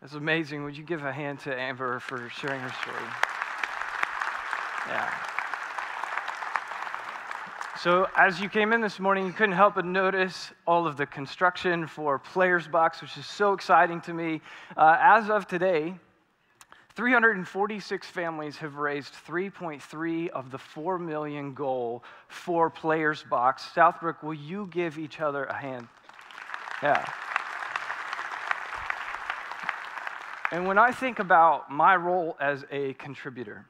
That's amazing. Would you give a hand to Amber for sharing her story? Yeah. So, as you came in this morning, you couldn't help but notice all of the construction for Players Box, which is so exciting to me. Uh, as of today, 346 families have raised 3.3 of the 4 million goal for Players Box. Southbrook, will you give each other a hand? Yeah. And when I think about my role as a contributor,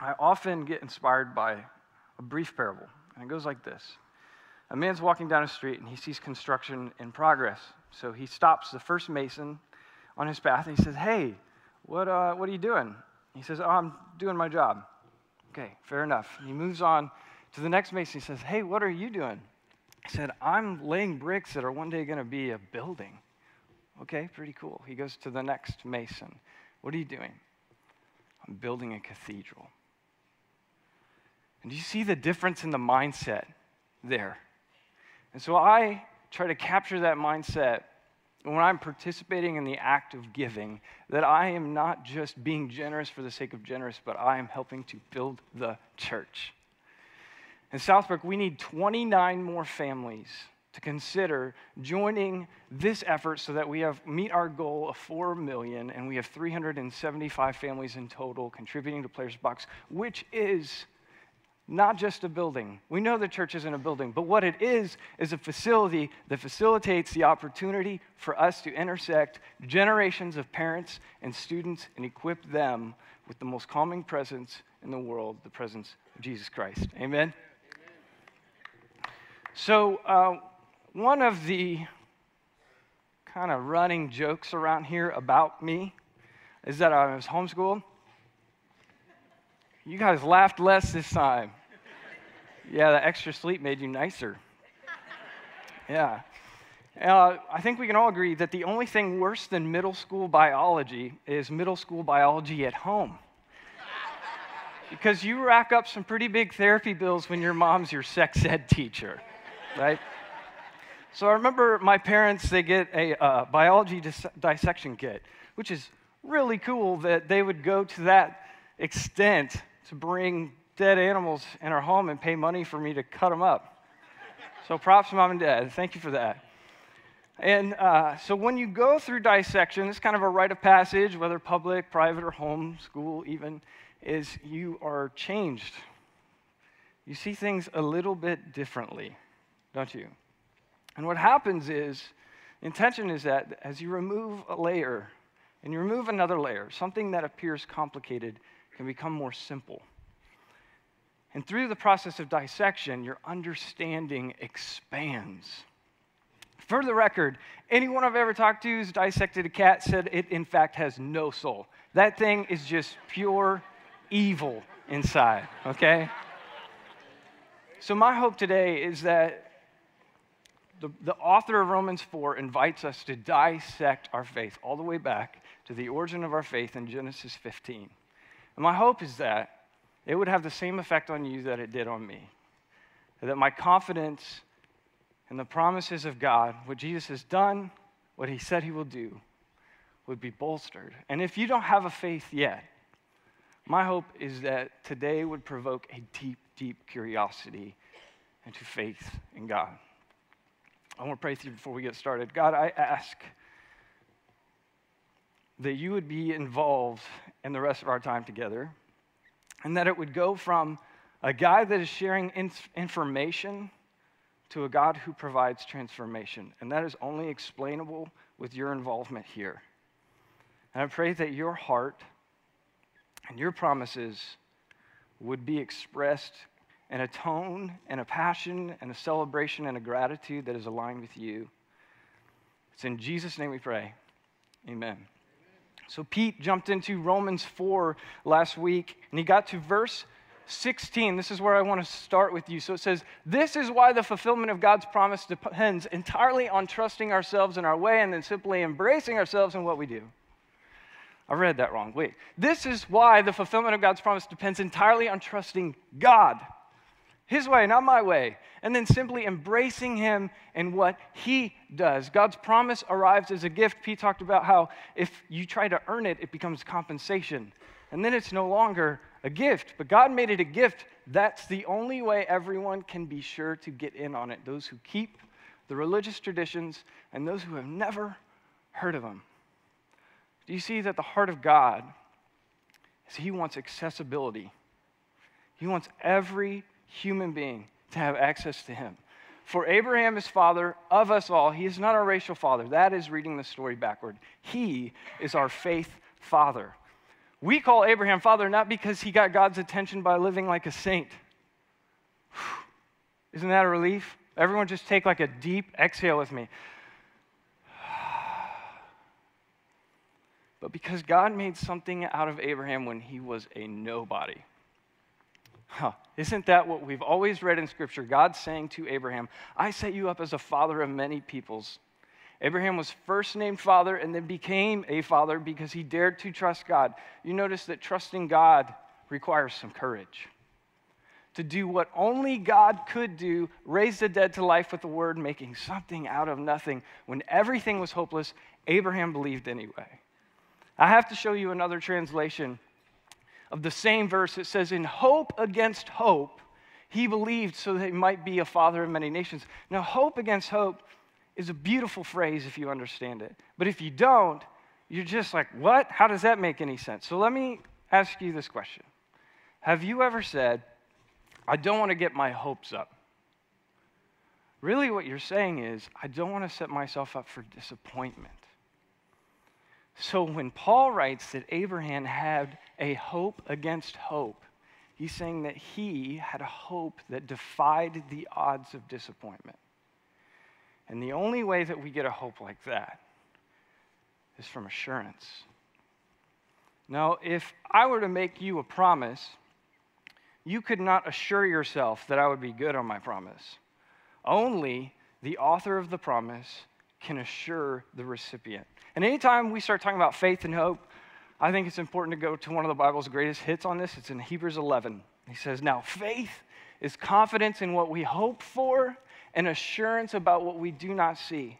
I often get inspired by a brief parable. And it goes like this A man's walking down a street and he sees construction in progress. So he stops the first mason on his path and he says, Hey, what, uh, what are you doing? He says, Oh, I'm doing my job. Okay, fair enough. And he moves on to the next mason. He says, Hey, what are you doing? He said, I'm laying bricks that are one day going to be a building. Okay, pretty cool. He goes to the next mason. What are you doing? I'm building a cathedral. And do you see the difference in the mindset there? And so I try to capture that mindset when I'm participating in the act of giving, that I am not just being generous for the sake of generous, but I am helping to build the church. In Southbrook, we need 29 more families to consider joining this effort so that we have meet our goal of 4 million and we have 375 families in total contributing to Players Box, which is not just a building. We know the church isn't a building, but what it is is a facility that facilitates the opportunity for us to intersect generations of parents and students and equip them with the most calming presence in the world, the presence of Jesus Christ. Amen? So, uh, one of the kind of running jokes around here about me is that I was homeschooled. You guys laughed less this time. Yeah, the extra sleep made you nicer. Yeah. Uh, I think we can all agree that the only thing worse than middle school biology is middle school biology at home. because you rack up some pretty big therapy bills when your mom's your sex ed teacher, right? So I remember my parents, they get a uh, biology dis- dissection kit, which is really cool that they would go to that extent to bring dead animals in our home and pay money for me to cut them up. So props, mom and dad. Thank you for that. And uh, so when you go through dissection, it's kind of a rite of passage, whether public, private, or home, school even, is you are changed. You see things a little bit differently, don't you? And what happens is, intention is that as you remove a layer and you remove another layer, something that appears complicated can become more simple. And through the process of dissection, your understanding expands. For the record, anyone I've ever talked to who's dissected a cat said it, in fact, has no soul. That thing is just pure evil inside, okay? So, my hope today is that the, the author of Romans 4 invites us to dissect our faith all the way back to the origin of our faith in Genesis 15. And my hope is that it would have the same effect on you that it did on me. That my confidence in the promises of God, what Jesus has done, what he said he will do, would be bolstered. And if you don't have a faith yet, my hope is that today would provoke a deep, deep curiosity into faith in God. I want to pray to you before we get started. God, I ask that you would be involved in the rest of our time together and that it would go from a guy that is sharing information to a God who provides transformation. And that is only explainable with your involvement here. And I pray that your heart and your promises would be expressed in a tone and a passion and a celebration and a gratitude that is aligned with you. It's in Jesus' name we pray. Amen. So Pete jumped into Romans 4 last week, and he got to verse 16. This is where I want to start with you. So it says, This is why the fulfillment of God's promise depends entirely on trusting ourselves in our way and then simply embracing ourselves in what we do. I read that wrong. Wait. This is why the fulfillment of God's promise depends entirely on trusting God his way, not my way, and then simply embracing him and what he does. God's promise arrives as a gift. Pete talked about how if you try to earn it, it becomes compensation. And then it's no longer a gift, but God made it a gift. That's the only way everyone can be sure to get in on it those who keep the religious traditions and those who have never heard of them. Do you see that the heart of God is He wants accessibility? He wants every human being to have access to him. For Abraham is father of us all. He is not our racial father. That is reading the story backward. He is our faith father. We call Abraham father not because he got God's attention by living like a saint. Isn't that a relief? Everyone just take like a deep exhale with me. But because God made something out of Abraham when he was a nobody. Huh. Isn't that what we've always read in Scripture? God saying to Abraham, I set you up as a father of many peoples. Abraham was first named father and then became a father because he dared to trust God. You notice that trusting God requires some courage. To do what only God could do, raise the dead to life with the word, making something out of nothing. When everything was hopeless, Abraham believed anyway. I have to show you another translation of the same verse, it says, In hope against hope, he believed so that he might be a father of many nations. Now, hope against hope is a beautiful phrase if you understand it. But if you don't, you're just like, what? How does that make any sense? So let me ask you this question Have you ever said, I don't want to get my hopes up? Really, what you're saying is, I don't want to set myself up for disappointment. So when Paul writes that Abraham had a hope against hope, he's saying that he had a hope that defied the odds of disappointment. And the only way that we get a hope like that is from assurance. Now, if I were to make you a promise, you could not assure yourself that I would be good on my promise. Only the author of the promise can assure the recipient. And anytime we start talking about faith and hope, I think it's important to go to one of the Bible's greatest hits on this. It's in Hebrews 11. He says, Now faith is confidence in what we hope for and assurance about what we do not see.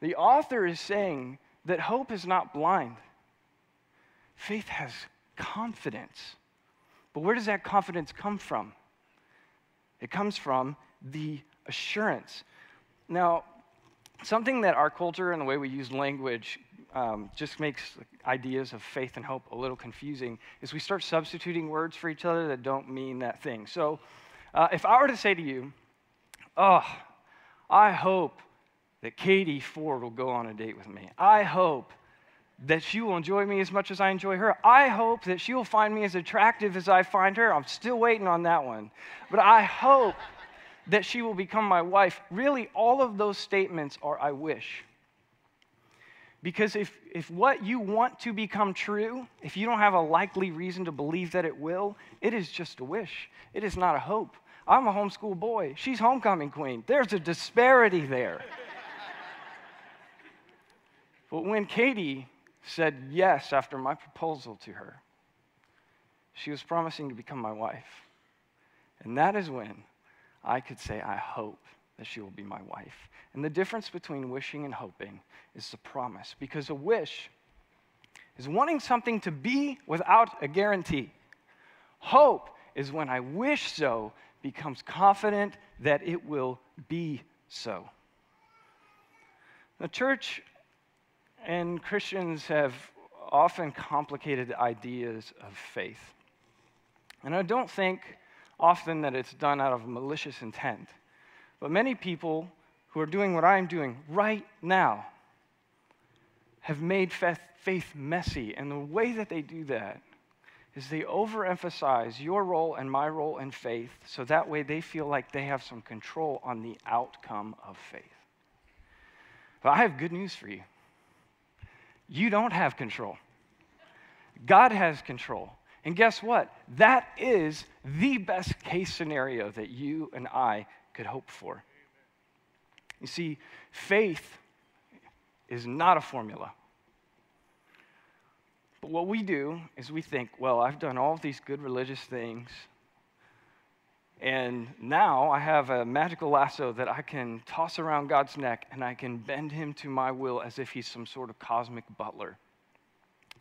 The author is saying that hope is not blind, faith has confidence. But where does that confidence come from? It comes from the assurance. Now, something that our culture and the way we use language um, just makes ideas of faith and hope a little confusing is we start substituting words for each other that don't mean that thing. So uh, if I were to say to you, oh, I hope that Katie Ford will go on a date with me. I hope that she will enjoy me as much as I enjoy her. I hope that she will find me as attractive as I find her. I'm still waiting on that one. But I hope that she will become my wife. Really, all of those statements are I wish. Because if, if what you want to become true, if you don't have a likely reason to believe that it will, it is just a wish. It is not a hope. I'm a homeschool boy. She's homecoming queen. There's a disparity there. but when Katie said yes after my proposal to her, she was promising to become my wife. And that is when I could say, I hope that she will be my wife. And the difference between wishing and hoping is the promise, because a wish is wanting something to be without a guarantee. Hope is when I wish so becomes confident that it will be so. The church and Christians have often complicated ideas of faith. And I don't think often that it's done out of malicious intent. But many people who are doing what I'm doing right now have made faith messy. And the way that they do that is they overemphasize your role and my role in faith so that way they feel like they have some control on the outcome of faith. But I have good news for you. You don't have control. God has control. And guess what? That is the best case scenario that you and I could hope for. You see, faith is not a formula. But what we do is we think, well, I've done all of these good religious things, And now I have a magical lasso that I can toss around God's neck and I can bend him to my will as if he's some sort of cosmic butler.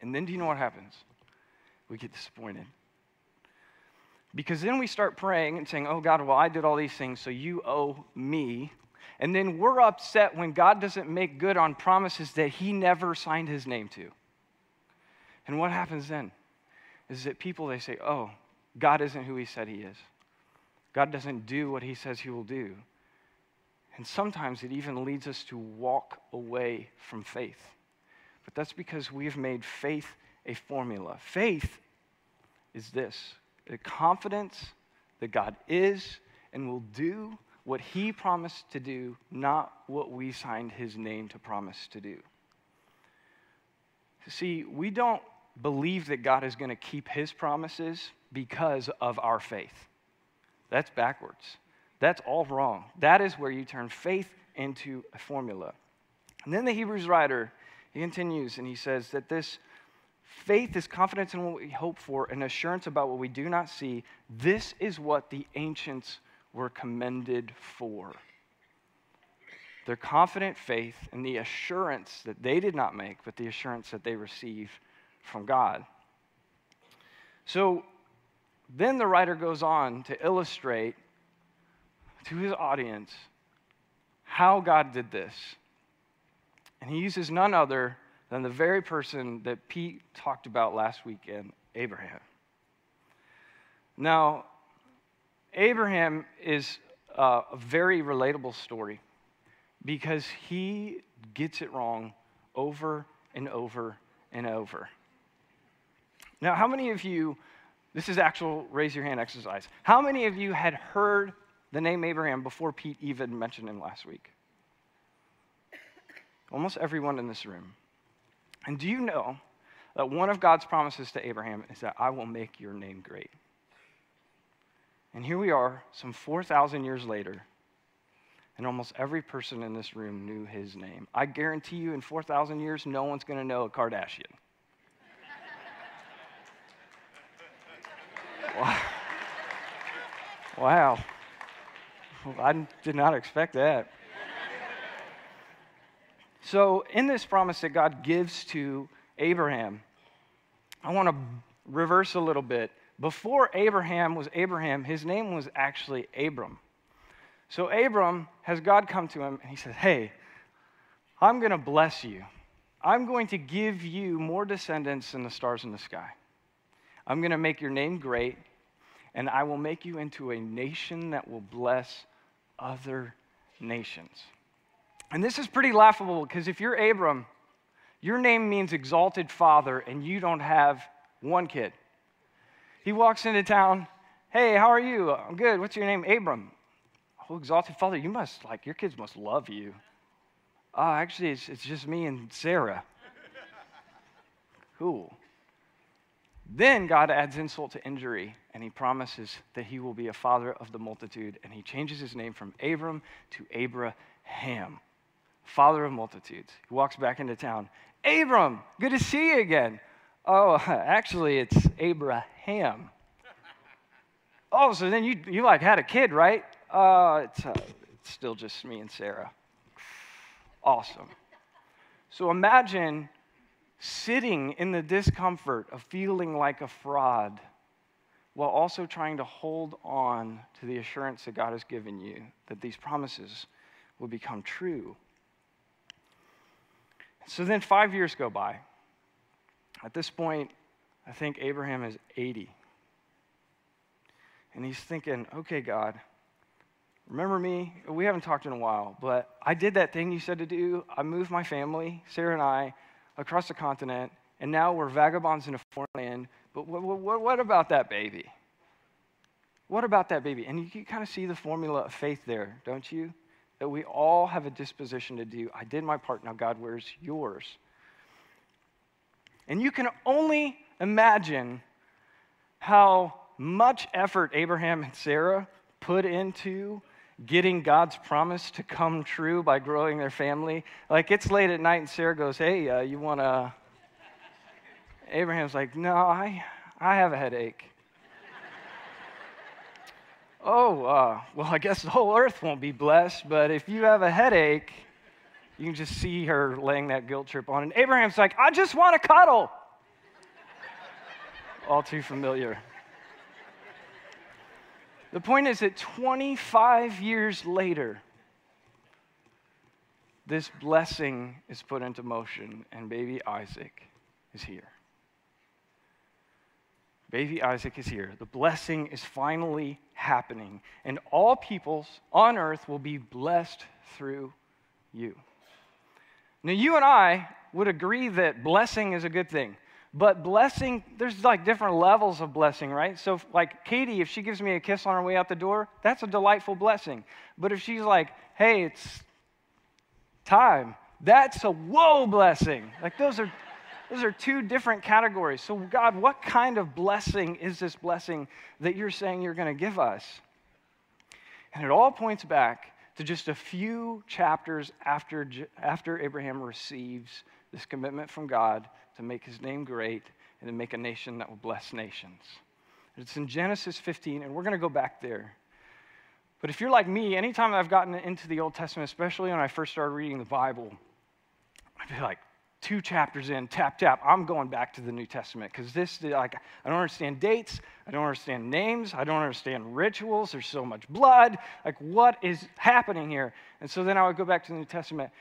And then do you know what happens? We get disappointed. Because then we start praying and saying, Oh God, well, I did all these things, so you owe me. And then we're upset when God doesn't make good on promises that he never signed his name to. And what happens then is that people, they say, Oh, God isn't who he said he is. God doesn't do what he says he will do. And sometimes it even leads us to walk away from faith. But that's because we've made faith a formula. Faith is this a confidence that God is and will do what he promised to do, not what we signed his name to promise to do. See, we don't believe that God is going to keep his promises because of our faith. That's backwards. That's all wrong. That is where you turn faith into a formula. And then the Hebrews writer, he continues and he says that this faith is confidence in what we hope for, an assurance about what we do not see. This is what the ancients were commended for. Their confident faith and the assurance that they did not make, but the assurance that they received from God. So then the writer goes on to illustrate to his audience how God did this. And he uses none other than the very person that Pete talked about last weekend, Abraham. Now, Abraham is uh, a very relatable story because he gets it wrong over and over and over. Now, how many of you, this is actual raise your hand exercise, how many of you had heard the name Abraham before Pete even mentioned him last week? Almost everyone in this room. And do you know that one of God's promises to Abraham is that I will make your name great? And here we are, some 4,000 years later, and almost every person in this room knew his name. I guarantee you, in 4,000 years, no one's going to know a Kardashian. wow. wow. Well, I did not expect that. So, in this promise that God gives to Abraham, I want to reverse a little bit before Abraham was Abraham, his name was actually Abram. So Abram has God come to him and he says, Hey, I'm going to bless you. I'm going to give you more descendants than the stars in the sky. I'm going to make your name great, and I will make you into a nation that will bless other nations. And this is pretty laughable because if you're Abram, your name means exalted father, and you don't have one kid. He walks into town. Hey, how are you? I'm good. What's your name? Abram. Oh, exalted father, you must, like, your kids must love you. Oh, actually, it's, it's just me and Sarah. Cool. Then God adds insult to injury, and he promises that he will be a father of the multitude, and he changes his name from Abram to Abraham, father of multitudes. He walks back into town. Abram, good to see you again. Oh, actually, it's Abraham. Oh, so then you, you like had a kid, right? Uh, it's, uh, it's still just me and Sarah. Awesome. So imagine sitting in the discomfort of feeling like a fraud while also trying to hold on to the assurance that God has given you that these promises will become true. So then five years go by. At this point, I think Abraham is 80. And he's thinking, okay, God, remember me? We haven't talked in a while, but I did that thing you said to do. I moved my family, Sarah and I, across the continent, and now we're vagabonds in a foreign land. But what, what, what about that baby? What about that baby? And you can kind of see the formula of faith there, don't you? That we all have a disposition to do. I did my part, now God, where's yours? And you can only imagine how much effort Abraham and Sarah put into getting God's promise to come true by growing their family. Like it's late at night and Sarah goes, Hey, uh, you want to. Abraham's like, No, I, I have a headache. Oh, uh, well, I guess the whole earth won't be blessed, but if you have a headache, you can just see her laying that guilt trip on. And Abraham's like, I just want to cuddle. All too familiar. The point is that 25 years later, this blessing is put into motion, and baby Isaac is here. Baby Isaac is here. The blessing is finally happening, and all peoples on earth will be blessed through you. Now, you and I would agree that blessing is a good thing. But blessing, there's like different levels of blessing, right? So, like Katie, if she gives me a kiss on her way out the door, that's a delightful blessing. But if she's like, hey, it's time, that's a whoa blessing. Like, those are. Those are two different categories. So, God, what kind of blessing is this blessing that you're saying you're going to give us? And it all points back to just a few chapters after, after Abraham receives this commitment from God to make his name great and to make a nation that will bless nations. It's in Genesis 15, and we're going to go back there. But if you're like me, anytime I've gotten into the Old Testament, especially when I first started reading the Bible, I'd be like, two chapters in, tap, tap, I'm going back to the New Testament because this, like, I don't understand dates, I don't understand names, I don't understand rituals, there's so much blood. Like, what is happening here? And so then I would go back to the New Testament.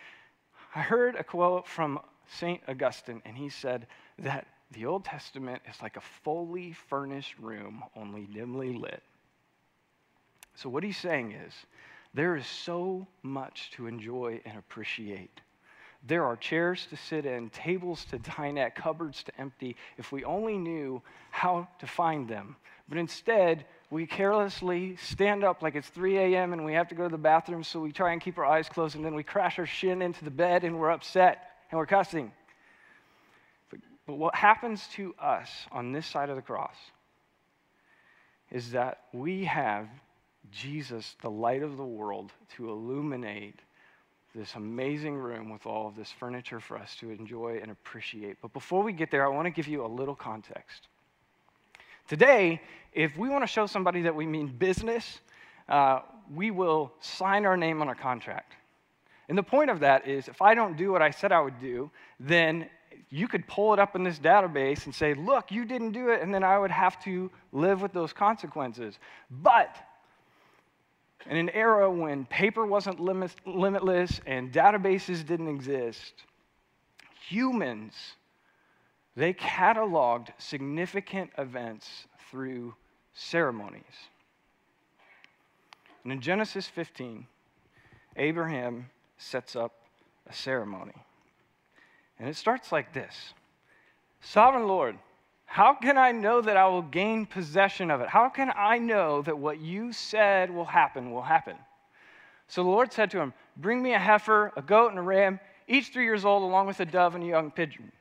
I heard a quote from St. Augustine, and he said that the Old Testament is like a fully furnished room, only dimly lit. So, what he's saying is, there is so much to enjoy and appreciate there are chairs to sit in, tables to dine at, cupboards to empty, if we only knew how to find them. But instead, we carelessly stand up like it's 3 a.m. and we have to go to the bathroom, so we try and keep our eyes closed, and then we crash our shin into the bed and we're upset and we're cussing. But, but what happens to us on this side of the cross is that we have Jesus, the light of the world, to illuminate this amazing room with all of this furniture for us to enjoy and appreciate. But before we get there, I want to give you a little context. Today, if we want to show somebody that we mean business, uh, we will sign our name on a contract. And the point of that is if I don't do what I said I would do, then you could pull it up in this database and say, look, you didn't do it, and then I would have to live with those consequences. But in an era when paper wasn't limit, limitless and databases didn't exist, humans, they cataloged significant events through ceremonies. And in Genesis 15, Abraham sets up a ceremony. And it starts like this Sovereign Lord, how can I know that I will gain possession of it? How can I know that what you said will happen will happen? So the Lord said to him, Bring me a heifer, a goat, and a ram, each three years old, along with a dove and a young pigeon.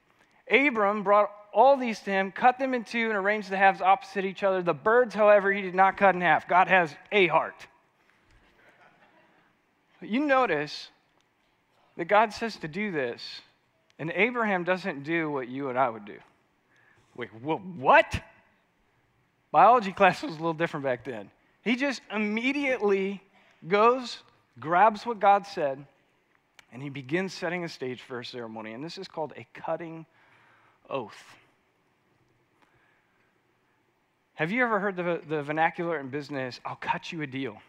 Abram brought all these to him, cut them in two, and arranged the halves opposite each other. The birds, however, he did not cut in half. God has a heart. You notice that God says to do this, and Abraham doesn't do what you and I would do. Wait, what? Biology class was a little different back then. He just immediately goes, grabs what God said, and he begins setting a stage for a ceremony. And this is called a cutting oath. Have you ever heard the, the vernacular in business, I'll cut you a deal?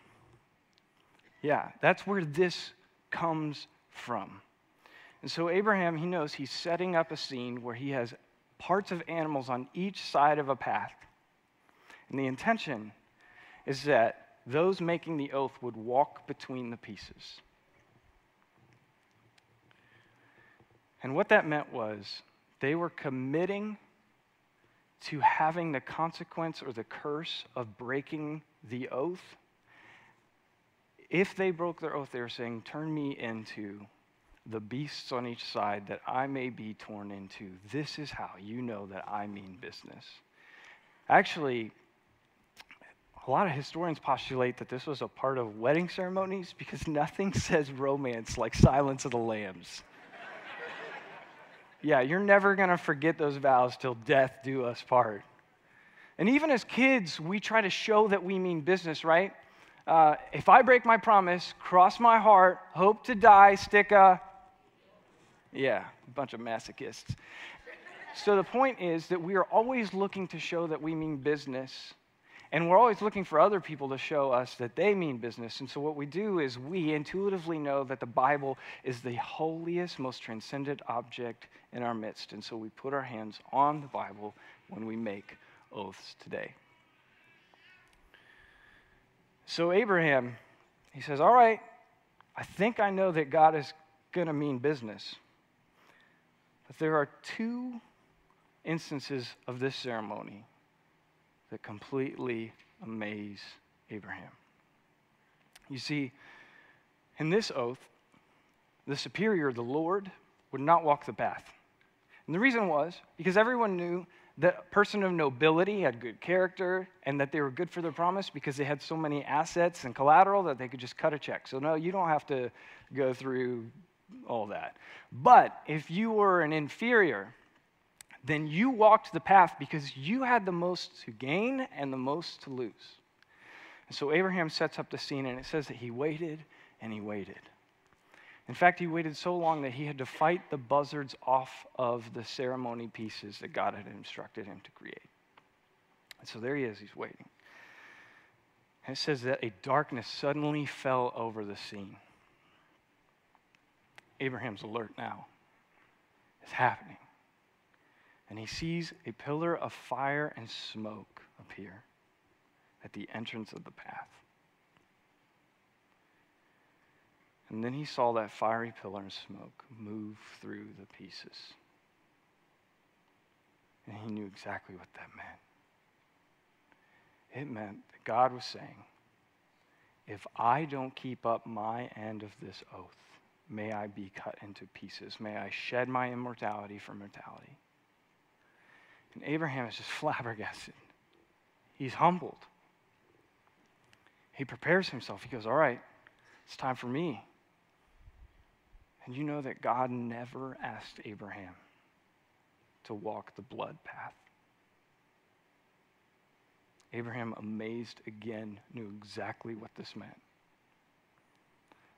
Yeah, that's where this comes from. And so Abraham, he knows he's setting up a scene where he has parts of animals on each side of a path. And the intention is that those making the oath would walk between the pieces. And what that meant was they were committing to having the consequence or the curse of breaking the oath. If they broke their oath, they were saying, Turn me into the beasts on each side that I may be torn into. This is how you know that I mean business. Actually, a lot of historians postulate that this was a part of wedding ceremonies because nothing says romance like Silence of the Lambs. yeah, you're never going to forget those vows till death do us part. And even as kids, we try to show that we mean business, right? uh, if I break my promise, cross my heart, hope to die, stick a. Yeah, a bunch of masochists. So the point is that we are always looking to show that we mean business. And we're always looking for other people to show us that they mean business. And so what we do is we intuitively know that the Bible is the holiest, most transcendent object in our midst. And so we put our hands on the Bible when we make oaths today. So Abraham, he says, All right, I think I know that God is going to mean business. There are two instances of this ceremony that completely amaze Abraham. You see, in this oath, the superior, the Lord, would not walk the path. And the reason was because everyone knew that a person of nobility had good character and that they were good for their promise because they had so many assets and collateral that they could just cut a check. So, no, you don't have to go through all that. But if you were an inferior, then you walked the path because you had the most to gain and the most to lose. And so Abraham sets up the scene, and it says that he waited and he waited. In fact, he waited so long that he had to fight the buzzards off of the ceremony pieces that God had instructed him to create. And so there he is, he's waiting. And it says that a darkness suddenly fell over the scene. Abraham's alert now. It's happening and he sees a pillar of fire and smoke appear at the entrance of the path. And then he saw that fiery pillar and smoke move through the pieces. And he knew exactly what that meant. It meant that God was saying, if I don't keep up my end of this oath, may I be cut into pieces. May I shed my immortality for mortality. And Abraham is just flabbergasted. He's humbled. He prepares himself. He goes, All right, it's time for me. And you know that God never asked Abraham to walk the blood path. Abraham, amazed again, knew exactly what this meant.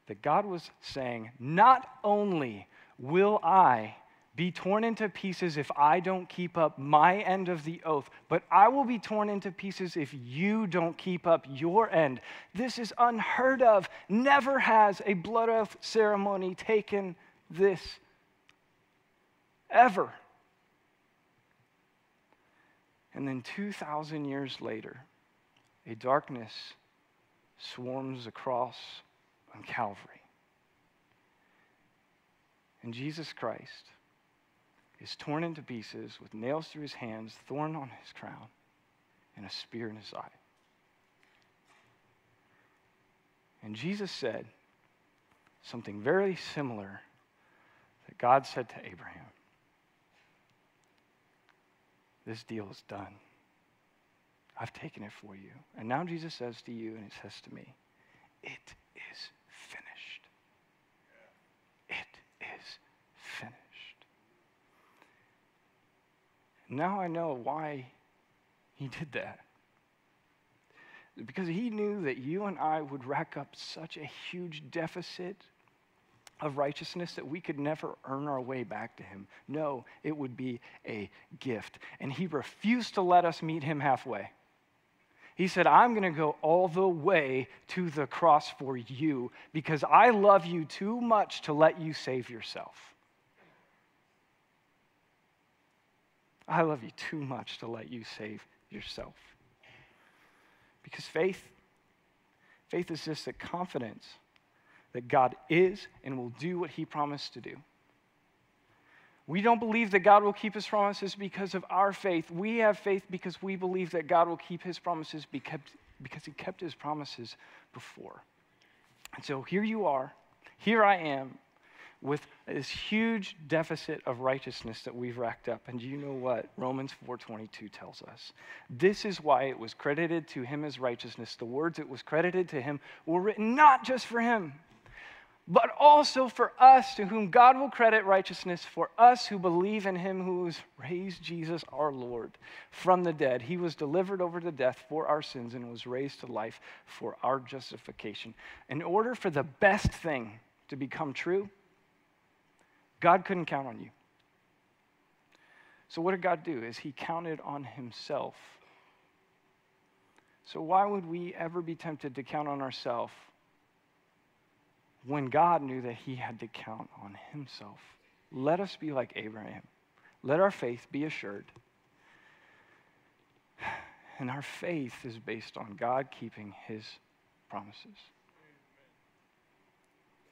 That God was saying, Not only will I be torn into pieces if I don't keep up my end of the oath, but I will be torn into pieces if you don't keep up your end. This is unheard of. Never has a blood oath ceremony taken this ever. And then 2,000 years later, a darkness swarms across on Calvary. And Jesus Christ is torn into pieces with nails through his hands, thorn on his crown, and a spear in his side. And Jesus said something very similar that God said to Abraham This deal is done. I've taken it for you. And now Jesus says to you, and he says to me, It is finished. It is finished. Now I know why he did that. Because he knew that you and I would rack up such a huge deficit of righteousness that we could never earn our way back to him. No, it would be a gift. And he refused to let us meet him halfway. He said, I'm going to go all the way to the cross for you because I love you too much to let you save yourself. I love you too much to let you save yourself. Because faith, faith is just a confidence that God is and will do what he promised to do. We don't believe that God will keep his promises because of our faith. We have faith because we believe that God will keep his promises because, because he kept his promises before. And so here you are. Here I am with this huge deficit of righteousness that we've racked up. And you know what? Romans 4:22 tells us. This is why it was credited to him as righteousness. The words it was credited to him were written not just for him, but also for us to whom God will credit righteousness, for us who believe in him who has raised Jesus our Lord from the dead. He was delivered over to death for our sins and was raised to life for our justification. In order for the best thing to become true, God couldn't count on you. So, what did God do? Is He counted on Himself. So, why would we ever be tempted to count on ourselves when God knew that He had to count on Himself? Let us be like Abraham. Let our faith be assured. And our faith is based on God keeping His promises.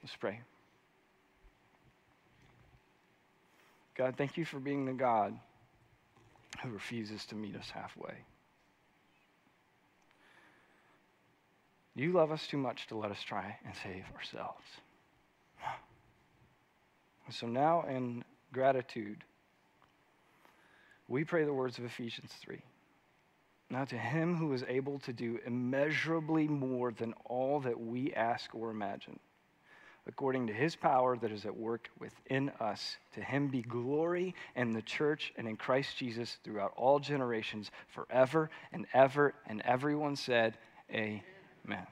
Let's pray. God, thank you for being the God who refuses to meet us halfway. You love us too much to let us try and save ourselves. So now, in gratitude, we pray the words of Ephesians 3. Now, to him who is able to do immeasurably more than all that we ask or imagine according to his power that is at work within us. To him be glory in the church and in Christ Jesus throughout all generations, forever and ever. And everyone said, Amen.